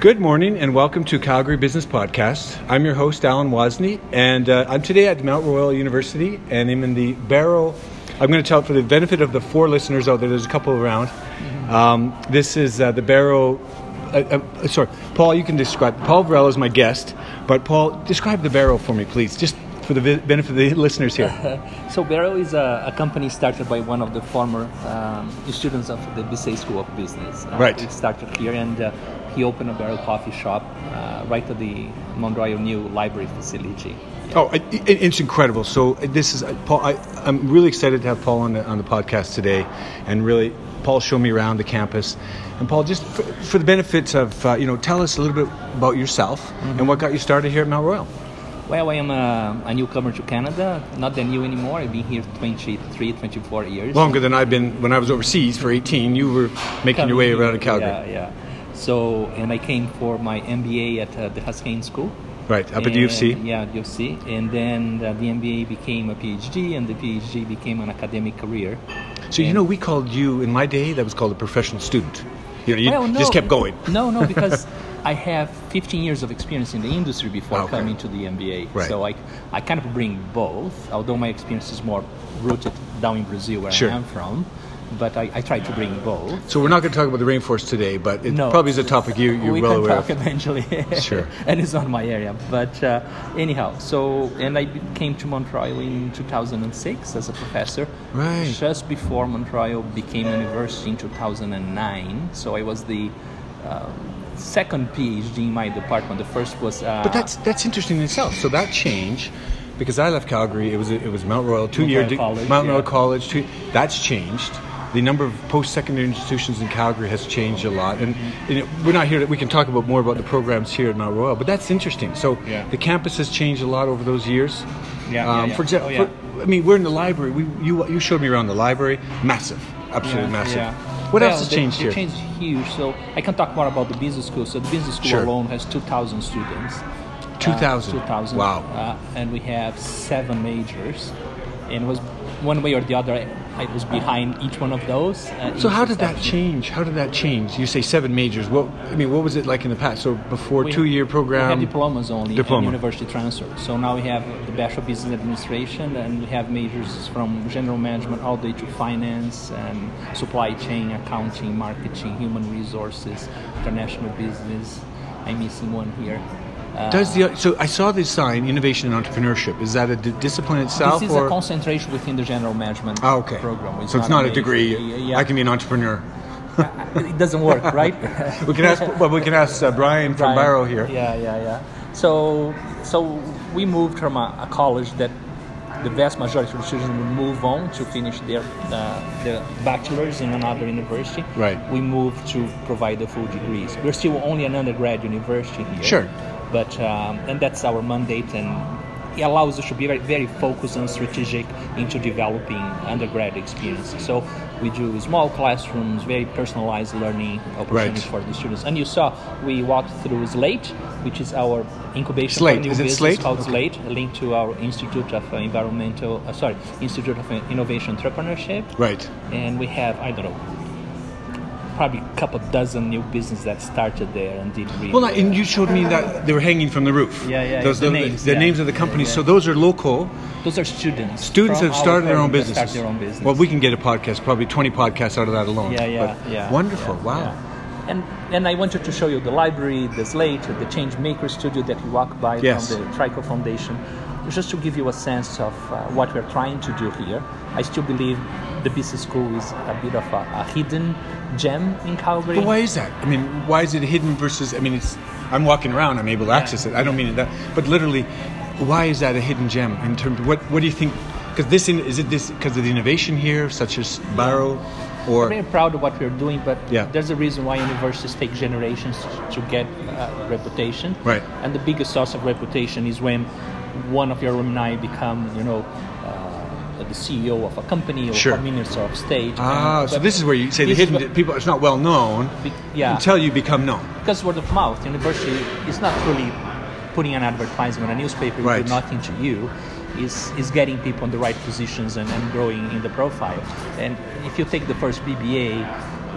Good morning and welcome to Calgary Business Podcast. I'm your host, Alan Wozni, and uh, I'm today at Mount Royal University and I'm in the Barrow. I'm going to tell for the benefit of the four listeners out there, there's a couple around. Um, this is uh, the Barrow. Uh, uh, sorry, Paul, you can describe. Paul Varela is my guest, but Paul, describe the Barrow for me, please, just for the vi- benefit of the listeners here. So Barrow is a, a company started by one of the former um, students of the Bissett School of Business. Uh, Right. It started here, and uh, he opened a barrel coffee shop uh, right at the Mount Royal new library facility. Oh, it, it- it's incredible. So this is uh, Paul. I, I'm really excited to have Paul on the, on the podcast today, and really Paul show me around the campus. And Paul, just for, for the benefits of uh, you know, tell us a little bit about yourself and what got you started here at Mount Royal. Well, I am a, a newcomer to Canada, not that new anymore. I've been here 23, 24 years. Longer than I've been when I was overseas for 18. You were making your way around in Calgary, Yeah, yeah. So, and I came for my MBA at uh, the Haskayne School. right? Up at the U of C. Yeah, U of C. And then uh, the MBA became a PhD, and the PhD became an academic career. So you know, we called you in my day. That was called a professional student. You know, you Well, no, just kept going. No, no, because I have 15 years of experience in the industry before Okay. coming to the MBA. Right. So I, I kind of bring both, although my experience is more rooted down in Brazil, where Sure. I am from. But I, I try to bring both. So we're not going to talk about the rainforest today, but it No. probably is a topic you, you're we well can aware talk of. eventually. Sure. and it's not my area. But uh, anyhow, so and I came to Mount Royal in 2006 as a professor. Right. Just before Mount Royal became a university in 2009. So I was the um, second PhD in my department. The first was. Uh, But that's that's interesting in itself. So that change, because I left Calgary, it was it was Mount Royal, two Mount year Royal College, Mount Royal. College. Two, that's changed. The number of post secondary institutions in Calgary has changed a lot, and know, we're not here. That we can talk about more about the programs here at Mount Royal, but that's interesting. So Yeah. the campus has changed a lot over those years. Yeah, yeah, Um, yeah. For example, Oh, yeah. for- I mean, we're in the library. We you you showed me around the library. Massive, absolutely Yeah, massive. yeah. What Well, else has the- changed here? changed huge. So I can talk more about the business school. So the business school Sure. alone has 2,000 students. 2,000? 2,000. Wow. Uh, and we have seven majors. And it was one way or the other, I, I was behind each one of those. Uh, So how did that change? How did that change? You say seven majors. What I mean, what was it like in the past? So before We- two-year program. We had diplomas only Diploma. and university transfer. So now we have the Bachelor of Business Administration and we have majors from general management all the way to finance and supply chain, accounting, marketing, human resources, international business. I'm missing one here. Uh, Does the so I saw this sign, innovation and entrepreneurship. Is that a d- discipline itself, this is or a concentration within the general management oh, okay? program. so it's not a degree. Yeah, I can be an entrepreneur. it doesn't work, right? We can ask. well, we can ask uh, Brian from Brian. Barrow here. Yeah, yeah, yeah. So, so we moved from a, a college that the vast majority of students would move on to finish their uh, their bachelor's in another university. Right. We move to provide the full degrees. We're still only an undergrad university here. Sure. But um, and that's our mandate and. It allows us to be very, very focused and strategic into developing undergrad experience. So we do small classrooms, very personalized learning opportunities Right. for the students. And you saw we walked through Slate, which is our incubation Slate. for new Is it business Slate? called Okay. Slate, linked to our Institute of Environmental, uh, sorry, Institute of Innovation Entrepreneurship. Right. And we have, I don't know, probably a couple dozen new business that started there and did really Well, and you showed me that they were hanging from the roof. Yeah, yeah, Those the the, names, the yeah. names of the companies. Yeah, So those are local Those are students. students have started their own businesses. Start their own business. Well, we can get a podcast, probably twenty podcasts out of that alone. Yeah, yeah, But yeah. Wonderful. yeah, wow. yeah. And and I wanted to show you the library, the Slate, the Change Maker Studio that you walk by Yes. from the Trico Foundation, just to give you a sense of uh, what we're trying to do here. I still believe the business school is a bit of a, a hidden gem in Calgary. But why is that? I mean, why is it hidden versus? I mean, it's. I'm walking around. I'm able to Yeah. access it. I don't mean that, but literally, why is that a hidden gem in terms? Of what What do you think? Because this in, is it this because of the innovation here, such as Barrow, or I'm very proud of what we're doing, but Yeah. there's a reason why universities take generations to get uh, reputation. Right. And the biggest source of reputation is when one of your alumni become, you know, uh, the CEO of a company or Sure. a minister of state. ah, And- so this is where you say the hidden what- people. It's not well known Be- yeah. until you become known. because word of mouth, university is not really putting an advertisement, on a newspaper Right. do nothing to you. Is, is getting people in the right positions and, and growing in the profile. And if you take the first BBA,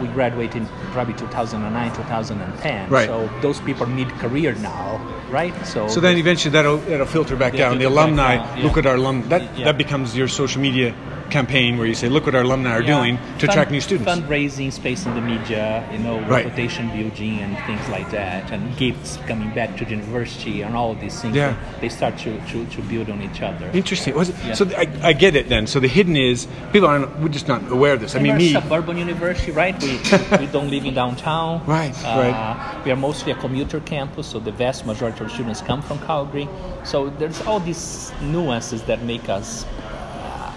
we graduated probably 2009, 2010. Right. So those people need career now, right? So So then eventually that'll that'll filter back Yeah, down. The alumni down, yeah. look at our alum. That Yeah. that becomes your social media campaign where you say, look what our alumni are Yeah. doing to Fund- attract new students. Fundraising, space in the media, you know, Right. reputation building and things like that, and gifts coming back to the university and all these things. Yeah. They start to, to, to build on each other. Interesting. Yeah. So I, I get it then. So the hidden is people aren't. We're just not aware of this. I And mean, we're me. a suburban university, right? We, we don't live in downtown. Right, Uh, right. We are mostly a commuter campus, so the vast majority of students come from Calgary. So there's all these nuances that make us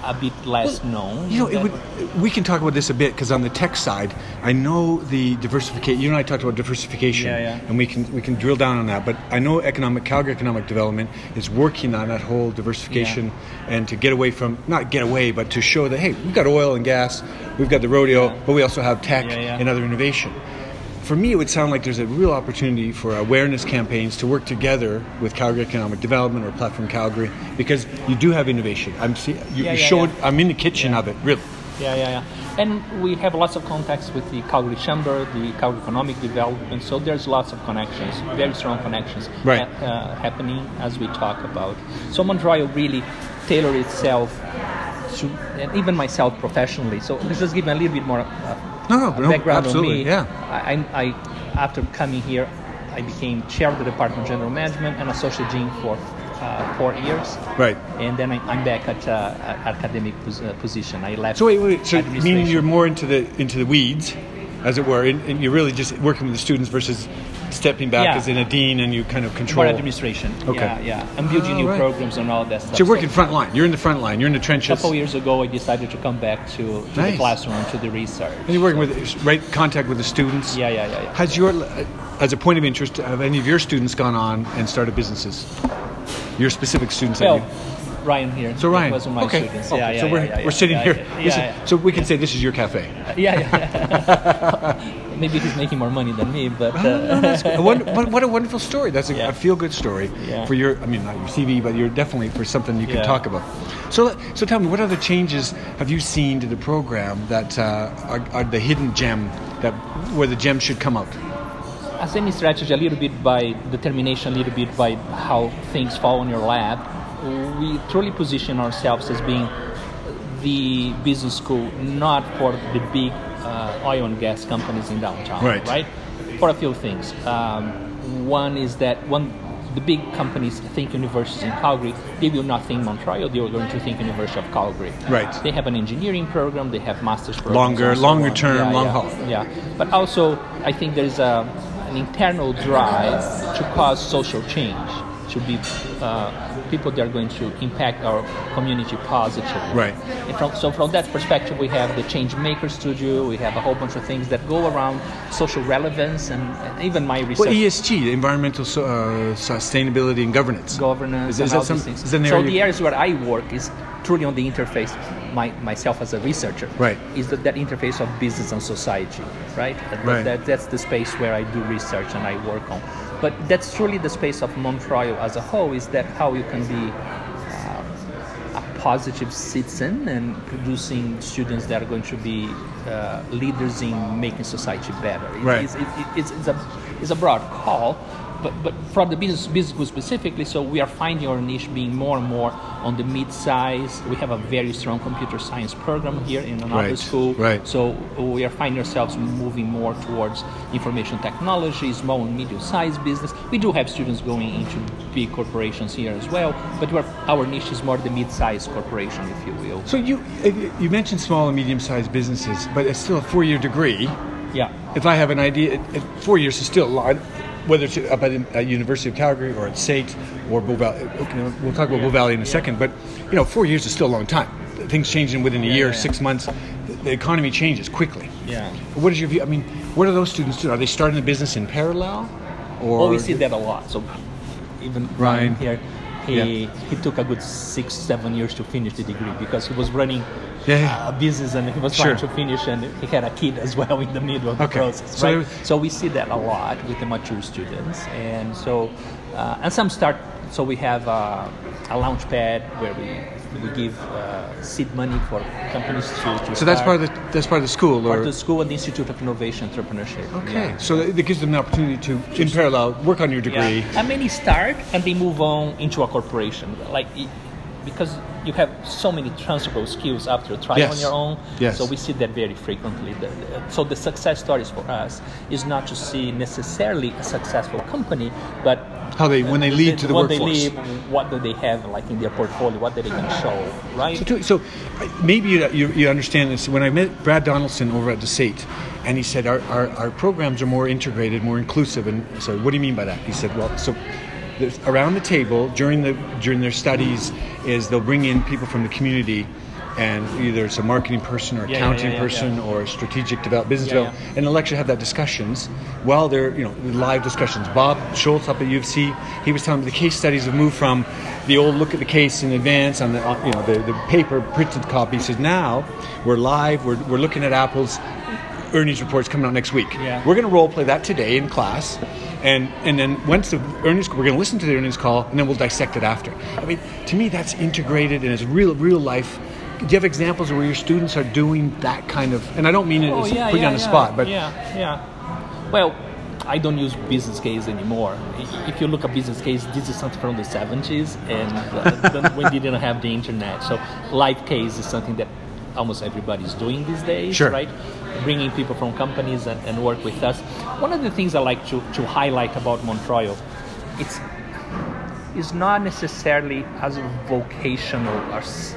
a bit less known. You know, it would, we can talk about this a bit because on the tech side, I know the diversification. You and I talked about diversification, Yeah, yeah. and we can we can drill down on that. But I know economic Calgary Economic Development is working on that whole diversification and to get away from not get away, but to show that hey, we've got oil and gas, we've got the rodeo, Yeah. but we also have tech Yeah, yeah. and other innovation. For me, it would sound like there's a real opportunity for awareness campaigns to work together with Calgary Economic Development or Platform Calgary because you do have innovation. I'm see, you, Yeah, you yeah, showed. yeah. I'm in the kitchen of it, really. Yeah, yeah, yeah. And we have lots of contacts with the Calgary Chamber, the Calgary Economic Development. So there's lots of connections, very strong connections Right. hap- uh, happening as we talk about. So Mount Royal really tailored itself to, and even myself professionally. So let's just give a little bit more uh, No, no, no, background absolutely, on me. yeah. I, I, after coming here, I became chair of the Department of General Management and associate dean for uh, four years. Right. And then I, I'm back at uh, academic pos- uh, position. I left. So wait, wait. So meaning you're more into the into the weeds, as it were, and, and you're really just working with the students versus stepping back Yeah. as in a dean and you kind of control. More administration. Okay. Yeah, yeah. I'm building Oh, new right. programs and all that stuff. So you're working front line. You're in the front line. You're in the trenches. a couple years ago, I decided to come back to, to Nice. the classroom, to the research. And you're working with right contact with the students. Yeah, yeah, yeah, yeah. Has your as a point of interest, have any of your students gone on and started businesses? Your specific students. that Well, you- Ryan here. so Ryan, was one of my okay. students. okay. Yeah, yeah, so we're, yeah, yeah, we're sitting yeah, here. Yeah, is- So we can say this is your cafe. yeah, yeah. Maybe he's making more money than me, but Oh, uh, that's. What, what, what a wonderful story. That's a, Yeah. a feel good story Yeah. for your, I mean, not your CV, but you're definitely for something you can Yeah. talk about. So, so tell me, what other changes have you seen to the program that uh, are, are the hidden gem, that where the gem should come out? as any strategy, a little bit by determination, a little bit by how things fall on your lap, we truly position ourselves as being the business school, not for the big uh, oil and gas companies in downtown, Right. Right? For a few things. Um, one is that one. The big companies think universities in Calgary, they will not think Mount Royal, they are going to think University of Calgary. Right. They have an engineering program, they have master's programs. Longer- and so longer term, Yeah, long yeah. haul. Yeah, but also I think there's a, an internal drive to cause social change, to be uh, people that are going to impact our community positively. Right. And from, so from that perspective, we have the Change Maker Studio. We have a whole bunch of things that go around social relevance and, and even my research. Well, ESG, environmental so- uh, sustainability and governance. governance Is, and is all that some? these things. Is that so the areas where I work is truly on the interface. My, myself as a researcher, Right. is that, that interface of business and society, right? That, Right. that- that's the space where I do research and I work on. But that's truly the space of Mount Royal as a whole. Is that how you can be uh, a positive citizen and producing students that are going to be uh, leaders in making society better. It- Right. It's, it, it's, it's, a, it's a broad call, but, but from the business, business school specifically, so we are finding our niche being more and more on the mid-size. We have a very strong computer science program here in another Right, school. right. So we are finding ourselves moving more towards information technology, small and medium-sized business. We do have students going into big corporations here as well, but we're, our niche is more the mid-sized corporation, if you will. So you you mentioned small and medium-sized businesses, but it's still a four-year degree. Yeah. If I have an idea, it, it, four years is still a lot. Whether it's up at, at University of Calgary or at SAIT or Bow Valley, okay, we'll talk about Bow Valley in a second. But you know, four years is still a long time. Things changing within a Yeah, year, yeah, six months. The economy changes quickly. Yeah. What is your view? I mean, what are those students doing? Are they starting a business in parallel, or Well, we see that a lot. So even. Ryan here, he Yeah. he took a good six seven years to finish the degree because he was running Yeah, a business and he was Sure. trying to finish and he had a kid as well in the middle of the Okay. process. So right? there- So we see that a lot with the mature students, and so uh, and some start. So we have uh, a launch pad where we we give uh, seed money for companies to. to So that's part of the that's part of the school, Part or of the school and the Institute of Innovation Entrepreneurship. okay. Yeah. So it gives them the opportunity to, in parallel, work on your degree. Yeah. And many start and they move on into a corporation, like because you have so many transferable skills after trying Yes. on your own. Yes. So we see that very frequently. The- the- So the success stories for us is not to see necessarily a successful company, but How they when they lead to the when workforce. they leave, what do they have like in their portfolio? What do they can show, right? So, too- so maybe you, you, you understand this. When I met Brad Donaldson over at the SAIT, and he said our, our, our programs are more integrated, more inclusive. And so, what do you mean by that? He said, well, so around the table during the during their studies is they'll bring in people from the community. And either it's a marketing person or Yeah, accounting yeah, yeah, person or strategic develop, business development, and they'll actually have that discussions while they're you know live discussions. Bob Schultz up at U of C, he was telling me the case studies have moved from the old look at the case in advance on the you know the, the paper printed copy. He says now we're live, we're, we're looking at Apple's earnings reports coming out next week. Yeah. We're going to role play that today in class. And, and then once the earnings, we're going to listen to the earnings call, and then we'll dissect it after. I mean, to me, that's integrated and it's real, real life. Do you have examples where your students are doing that kind of? And I don't mean it as put you on the spot, but Oh, yeah, yeah. Well, I don't use business case anymore. If you look at business case, this is something from the 70s, and uh, we didn't have the internet. So live case is something that almost everybody's doing these days, Sure. right? Bringing people from companies and, and work with us. One of the things I like to, to highlight about Mount Royal, it's it's not necessarily as vocational as,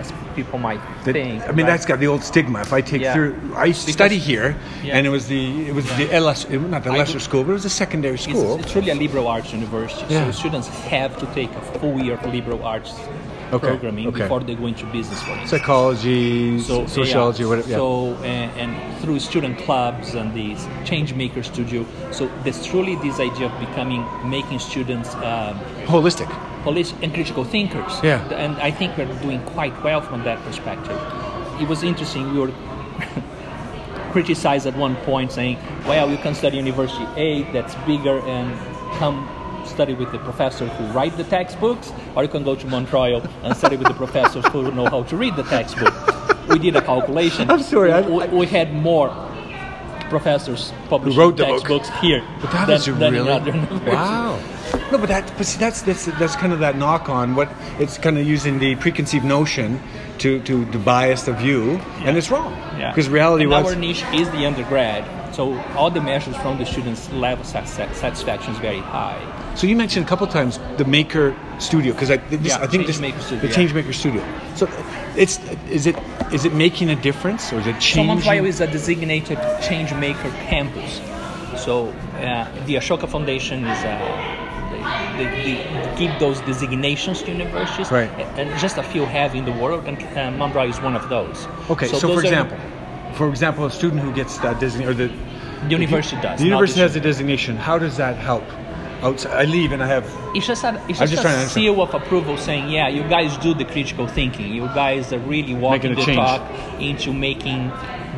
as people might that- think. I mean, right? that's got the old stigma. If I take Yeah. through, I to study here, Yeah. and it was the it was the LS, not the lesser do- school, but it was a secondary school. it's really a liberal arts university, so students have to take a full year of liberal arts Okay, programming okay. before they go into business. For instance. Psychology, So, sociology, yeah, whatever. Yeah. So and, and through student clubs and the Change Maker Studio, so there's truly this idea of becoming making students um, Holistic. Police and critical thinkers. Yeah. And I think we're doing quite well from that perspective. It was interesting. We were criticized at one point saying, well, you can study University A that's bigger and come study with the professors who write the textbooks, or you can go to Mount Royal and study with the professors who know how to read the textbook. We did a calculation. I'm sorry, I- We, we had more professors publishing wrote the book. textbooks here But that than, is really other wow. No, but that but see, that's that's that's kind of that knock on what it's kind of using the preconceived notion to to, to bias the view, and it's wrong. Yeah. Because reality and was our niche is the undergrad, so all the measures from the students' level sat- sat- satisfaction is very high. So you mentioned a couple times the Maker Studio because I, this, Yeah, I think Change this Studio, the yeah. Change Maker Studio. So it's is it is it making a difference or is it So changing? Mount Royal is a designated change maker campus. So uh, the Ashoka Foundation is uh, they, give those designations to universities, Right. and just a few have in the world, and uh, is one of those. okay, so, those for are- example, for example, a student who gets that designation or the the university does. the university has a designation. How does that help? Outside, I leave and I have It's just a, it's just just a trying to understand. seal of approval saying, yeah, you guys do the critical thinking. You guys are really walking the change. talk into making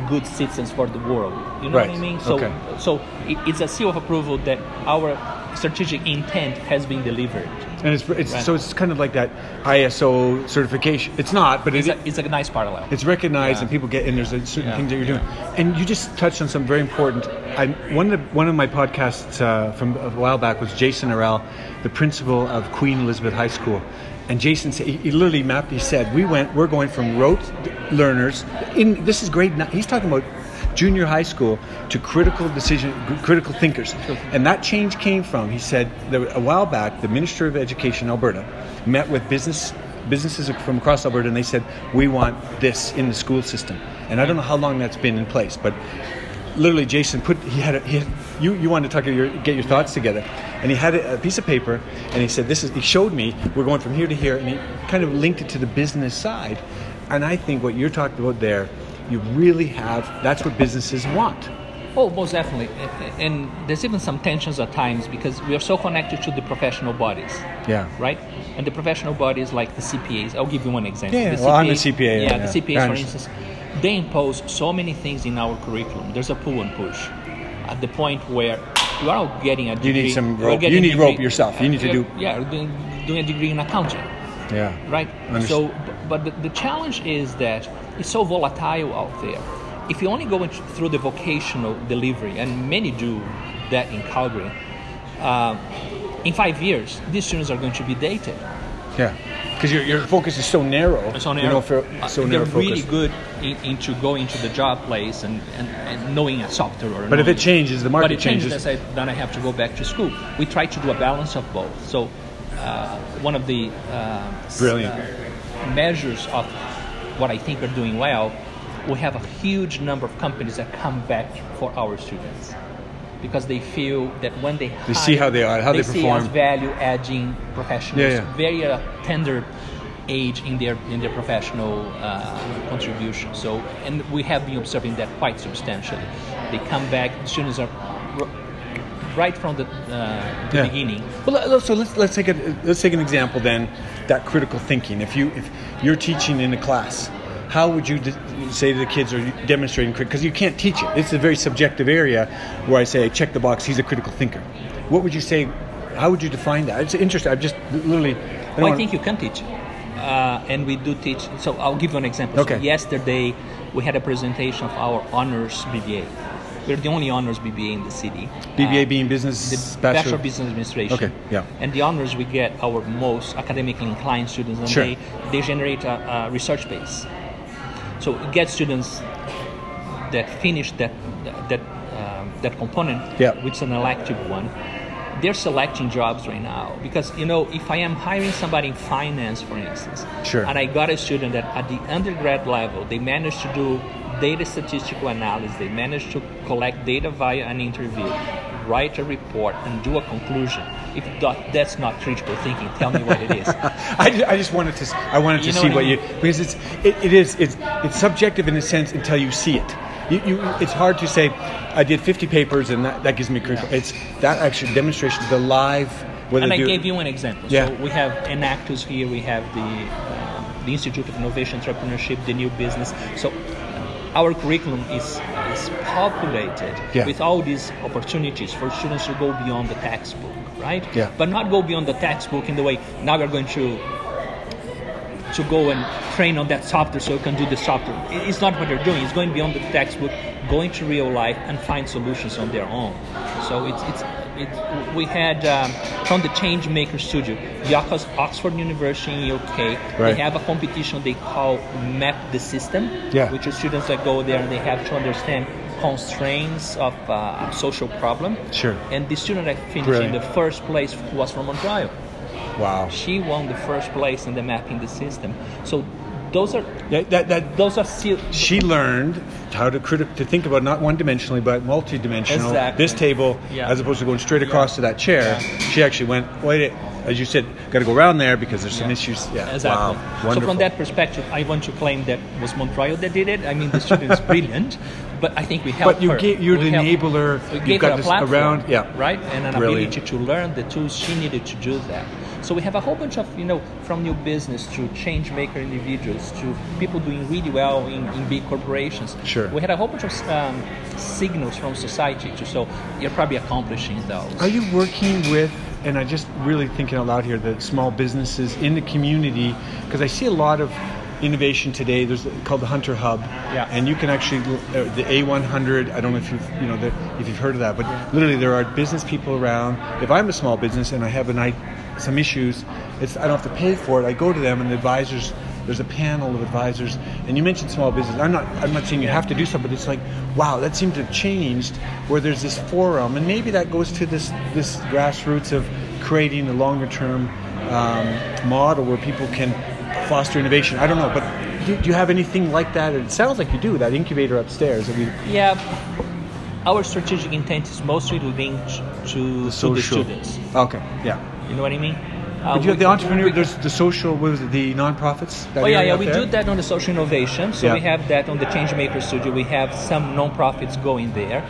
good citizens for the world. You know Right. what I mean? So, Okay. so it, it's a seal of approval that our strategic intent has been delivered. and it's, it's Right. so it's kind of like that ISO certification. It's not, but It's it, a, it's a nice parallel. it's recognized Yeah. and people get and there's a certain Yeah, things that you're yeah. doing and you just touched on some very important I, one of the, one of my podcasts uh, from a while back was Jason Arell the principal of Queen Elizabeth High School and Jason said he, he literally mapped he said we went we're going from rote learners in this is grade nine he's talking about junior high school to critical decision critical thinkers. And that change came from he said a while back the minister of education in alberta met with business businesses from across alberta and they said we want this in the school system. And i don't know how long that's been in place but literally jason put he had, a, he had you, you wanted to talk your, get your thoughts together. And he had a, a piece of paper and he said this is he showed me we're going from here to here and he kind of linked it to the business side. And i think what you're talking about there you really have that's what businesses want Oh, most definitely. And- there's even some tensions at times because we are so connected to the professional bodies. Yeah. Right? And the professional bodies like the CPAs. I'll give you one example. Yeah, the well, I'm a CPA, Yeah, yeah. the CPAs, for instance, they impose so many things in our curriculum. There's a pull and push. At the point where you are all getting a degree. You need some rope. You need rope yourself. You need to do- Yeah, doing, doing a degree in accounting yeah right? Underst- So, but the, the challenge is that it's so volatile out there. If you only go into, through the vocational delivery, and many do that in Calgary, uh, in five years, these students are going to be dated. Yeah. Because your, your focus is so narrow. So You narrow. know, for, Uh, they're narrow really focused. good in, into going to the job place and, and, and knowing a software. Or But if it changes, the market but market it changes, changes. then I, then I have to go back to school. We try to do a balance of both. So uh, one of the uh, Brilliant. uh, measures of what I think are doing well, we have a huge number of companies that come back for our students because they feel that when they They see how they are, how they see perform. as value-adding professionals, Yeah, yeah. very uh, tender age in their in their professional uh, contribution. So, and we have been observing that quite substantially. They come back. Students are right from the, uh, the Yeah. beginning. Well, so let's let's take a let's take an example then. That critical thinking. If you if you're teaching in a class, how would you say to the kids or demonstrating because you can't teach it. It's a very subjective area where I say check the box. He's a critical thinker. What would you say? How would you define that? It's interesting. I've just literally. I Well, I think you can teach. Uh, and we do teach. So I'll give you an example. Okay. So yesterday we had a presentation of our honors BBA. We're the only honors BBA in the city. BBA Uh, being business the bachelor. Bachelor of Business Administration. Okay, yeah. And the honors we get our most academically inclined students, and Sure. they, they generate a, a research base. So it gets students that finish that that um, that component, Yeah. which is an elective one. They're selecting jobs right now because you know if I am hiring somebody in finance, for instance, Sure. and I got a student that at the undergrad level they managed to do data statistical analysis, they manage to collect data via an interview, write a report, and do a conclusion. If that, that's not critical thinking, tell me what it is. I, ju- I just wanted to I wanted to You know see what what you because it's it, it is it's it's subjective in a sense until you see it. You, you it's hard to say I did 50 papers and that, that gives me critical. It's that actually demonstration the live whether and I gave you an example. Yeah. So we have Enactus here, we have the um, the Institute of Innovation Entrepreneurship, the new business. So our curriculum is is populated Yeah. with all these opportunities for students to go beyond the textbook, right? Yeah. But not go beyond the textbook in the way now we're going to to go and train on that software so you can do the software. It's not what they're doing. It's going beyond the textbook, going to real life and find solutions on their own. So it's it's it, we had um, from the Change Maker Studio, Yakos Oxford University in UK. Right. They have a competition they call Map the System, Yeah. which is students that go there and they have to understand constraints of uh, a social problem. Sure. And the student that finished Brilliant. in the first place was from Mount Royal wow. she won the first place in the mapping the system. So those are That, that, that those are still she learned how to critic to think about not one dimensionally but multi-dimensional. Exactly. This table, Yeah. as opposed to going straight across to that chair, she actually went. Wait, as you said, got to go around there because there's some Yeah. issues. Yeah, Exactly. Wow, so from that perspective, I want to claim that was Mount Royal that did it. I mean, the student is brilliant, but I think we helped But you her. gave- you're We the enabler. Gave got her a this platform, around- yeah. right, and an Brilliant. ability to learn the tools she needed to do that. So we have a whole bunch of you know, from new business to change maker individuals to people doing really well in, in big corporations. Sure. We had a whole bunch of um, signals from society too. So you're probably accomplishing those. Are you working with, and I just really thinking out loud here, the small businesses in the community? Because I see a lot of innovation today. There's called the Hunter Hub, Yeah. and you can actually uh, the A100. I don't know if you've you know the, if you've heard of that, but literally there are business people around. If I'm a small business and I have an some issues, it's I don't have to pay for it. I go to them, and the advisors. There's a panel of advisors, and you mentioned small business. I'm not. I'm not saying you have to do something, but it's like, wow, that seemed to have changed. Where there's this forum, and maybe that goes to this this grassroots of creating a longer term um, model where people can foster innovation. I don't know, but do, do you have anything like that? It sounds like you do. That incubator upstairs. I mean, Yeah, our strategic intent is mostly linked to, to the students. Okay. Yeah. You know what I mean? Uh, But you have the entrepreneur. There's the social. What was it? The nonprofits. That Oh yeah, yeah. We there? do that on the social innovation. So Yeah. we have that on the Changemaker Studio. We have some nonprofits going there.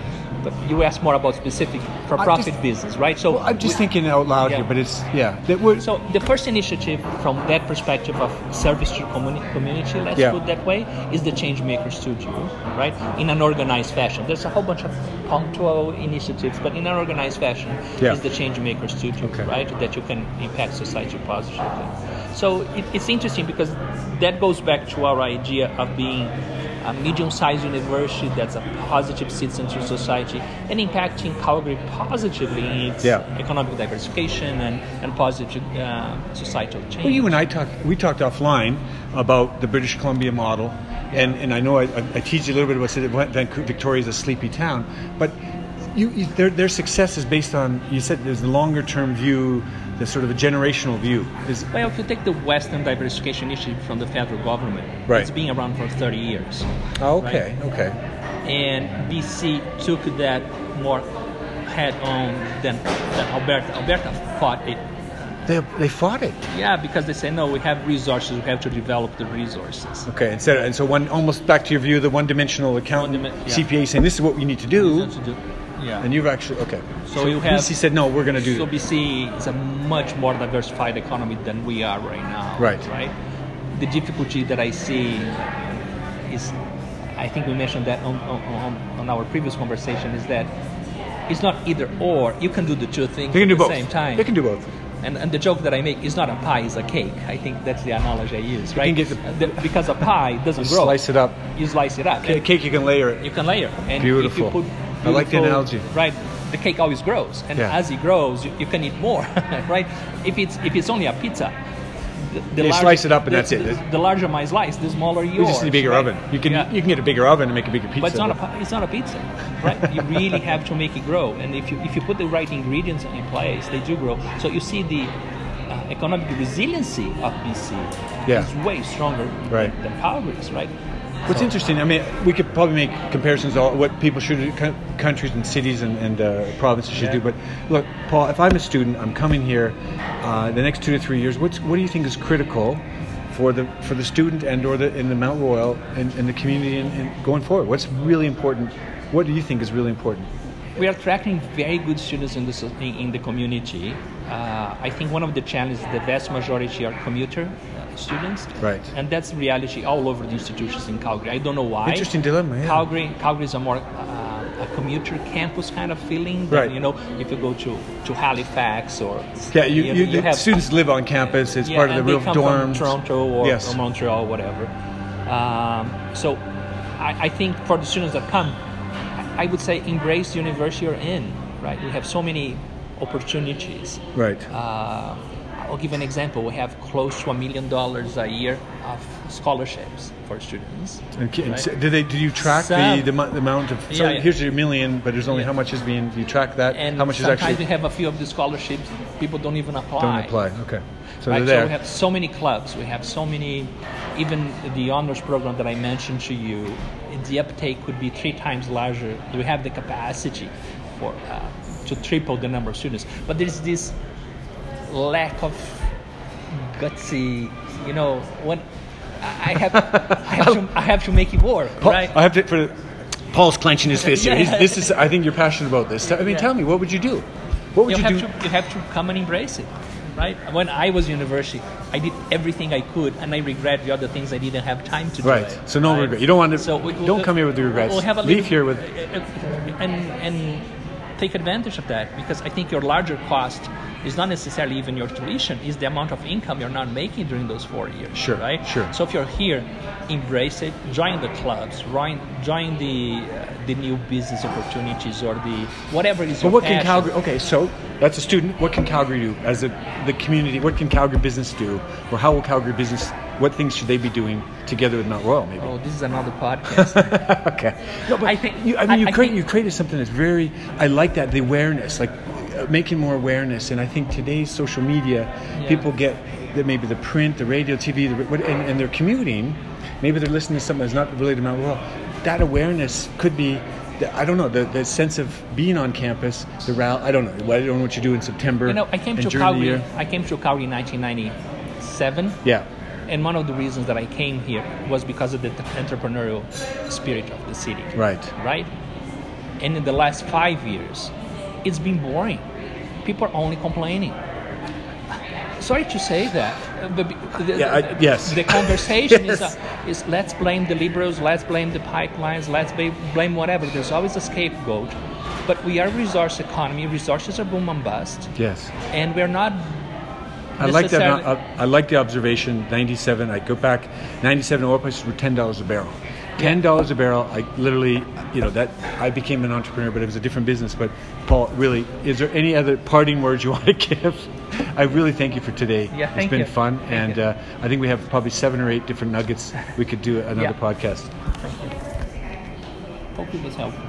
You asked more about specific for-profit business, right? So Well, I'm just we- thinking out loud Yeah. here, but it's yeah. So the first initiative from that perspective of service to communi- community, let's Yeah. put that way, is the Changemaker Studio, right? In an organized fashion. There's a whole bunch of punctual initiatives, but in an organized fashion Yeah. is the Changemaker Studio, Okay. right? That you can impact society positively. So it, it's interesting because that goes back to our idea of being a medium-sized university that's a positive citizen to society and impacting Calgary positively in its Yeah. economic diversification and, and positive uh, societal change. Well, you and I talked. We talked offline about the British Columbia model, and, and I know I, I, I teased you a little bit about Vancouver, Victoria is a sleepy town, but you, you, their, their success is based on. You said there's a longer term view, the sort of a generational view. Is well, if you take the Western Diversification issue from the federal government, Right. it's been around for 30 years. oh, okay, okay, And BC took that more head on than, than Alberta. Alberta fought it. they they fought it. Yeah, because they say, no, we have resources, we have to develop the resources. Okay, and so, and so one almost back to your view, the one dimensional account One dimen- yeah. CPA saying this is what we need To do- Yeah. and you've actually okay. So you have- BC said no, we're going to do So BC is a much more diversified economy than we are right now. Right. Right. The difficulty that I see is, I think we mentioned that on, on, on our previous conversation, is that it's not either or. You can do the two things They can do at the both. same time. You can do both. And, and the joke that I make is not a pie, it's a cake. I think that's the analogy I use, right? get uh, the- because a pie doesn't grow. Slice it up. You slice it up. A cake you can layer it. You can layer. And Beautiful. If you put I like the beautiful- analogy. Right. The cake always grows, and Yeah. as it grows, you, you can eat more. right. If it's if it's only a pizza, the, the You larger- slice it up and the- that's it. The, the larger my slice, the smaller yours. You just need a bigger right? oven. You can Yeah. you can get a bigger oven and make a bigger pizza. But it's not a it's not a pizza, right? you really have to make it grow, and if you if you put the right ingredients in place, they do grow. So you see the uh, economic resiliency of BC Yeah. is way stronger Right. than, than Calgary's, right? What's So- interesting, I mean, we could probably make comparisons of what people should do, countries and cities and, and uh, provinces should Yeah. do. But look, Paul, if I'm a student, I'm coming here uh, the next two to three years. What's what do you think is critical for the for the student and or the in the Mount Royal and, and the community and, and going forward? What's really important? What do you think is really important? We are attracting very good students in the in, in the community. Uh, I think one of the challenges the vast majority are commuter uh, students, Right. And that's reality all over the institutions in Calgary. I don't know why. Interesting dilemma, yeah. Calgary, Calgary is a more uh, a commuter campus kind of feeling. Than, Right. You know, if you go to, to Halifax or Yeah, you, you, the have students live on campus. It's yeah, part of the real they come dorms. From Toronto or, Yes. or Montreal, whatever. Um, so, I, I think for the students that come, I, would say embrace the university you're in. Right, we have so many opportunities. Right. Uh, I'll give an example. We have close to a million dollars a year of scholarships for students. And right? so- do they? Do you track the, Some. the, the amount of? So Yeah, yeah. here's your million, but there's only Yeah. how much is being? Do you track that? And how much is sometimes actually? we have a few of the scholarships people don't even apply. Don't apply. Okay. So right? they're So we have so many clubs. We have so many, even the honors program that I mentioned to you, the uptake could be three times larger. We have the capacity for uh, to triple the number of students, but there's this lack of gutsy. You know, when I I have, I have, to, I have to make it work, Paul, right? I have to. For, Paul's clenching his fist here. Yeah. He's, this is. I think you're passionate about this. I mean, Yeah. tell me, what would you do? What would you you, have do? to you have to come and embrace it right when i was university i did everything i could and i regret the other things i didn't have time to do Right. it, So no right? regret. You don't want to- so we, don't come here with the regrets. we'll have a Leave little- here with- uh, uh, and and take advantage of that because i think your larger cost is not necessarily even your tuition is the amount of income you're not making during those four years Sure, right sure. so if you're here embrace it join the clubs join join the uh, the new business opportunities or the whatever is But what can. Calgary? Okay, so that's a student. What can Calgary do as a the community? What can Calgary business do, or how will Calgary business? What things should they be doing together with Mount Royal? Maybe. Oh, this is another podcast. okay. No, but I think- you, I mean, you, I create, you created something that's very. I like that the awareness, like uh, making more awareness, and I think today's social media, Yeah. people get that maybe the print, the radio, TV, the, what- and, and they're commuting. Maybe they're listening to something that's not related to Mount Royal. That awareness could be. the- I don't know the, the sense of being on campus, the rally. I don't know. I don't know what you do in September. you know, I came to Calgary. I came to Calgary in 1997, Yeah, and one of the reasons that I came here was because of the entrepreneurial spirit of the city. right. Right. And in the last five years, it's been boring. People are only complaining. Sorry to say that. but The, Yeah, I- yes. the conversation Yes. is, uh, is let's blame the liberals, let's blame the pipelines, let's blame whatever. There's always a scapegoat. But we are a resource economy. Resources are boom and bust, Yes. and we're not. I like that. uh, I like the observation. Ninety-seven. I go back. Ninety-seven oil prices were ten dollars a barrel. Ten dollars a barrel. I literally, you know, that I became an entrepreneur, but it was a different business. But Paul, really, is there any other parting words you want to give? I really thank you for today. Yeah, it's thank been you. fun, Thank and uh, I think we have probably seven or eight different nuggets we could do another Yeah. podcast. Thank you. Hope it was helpful.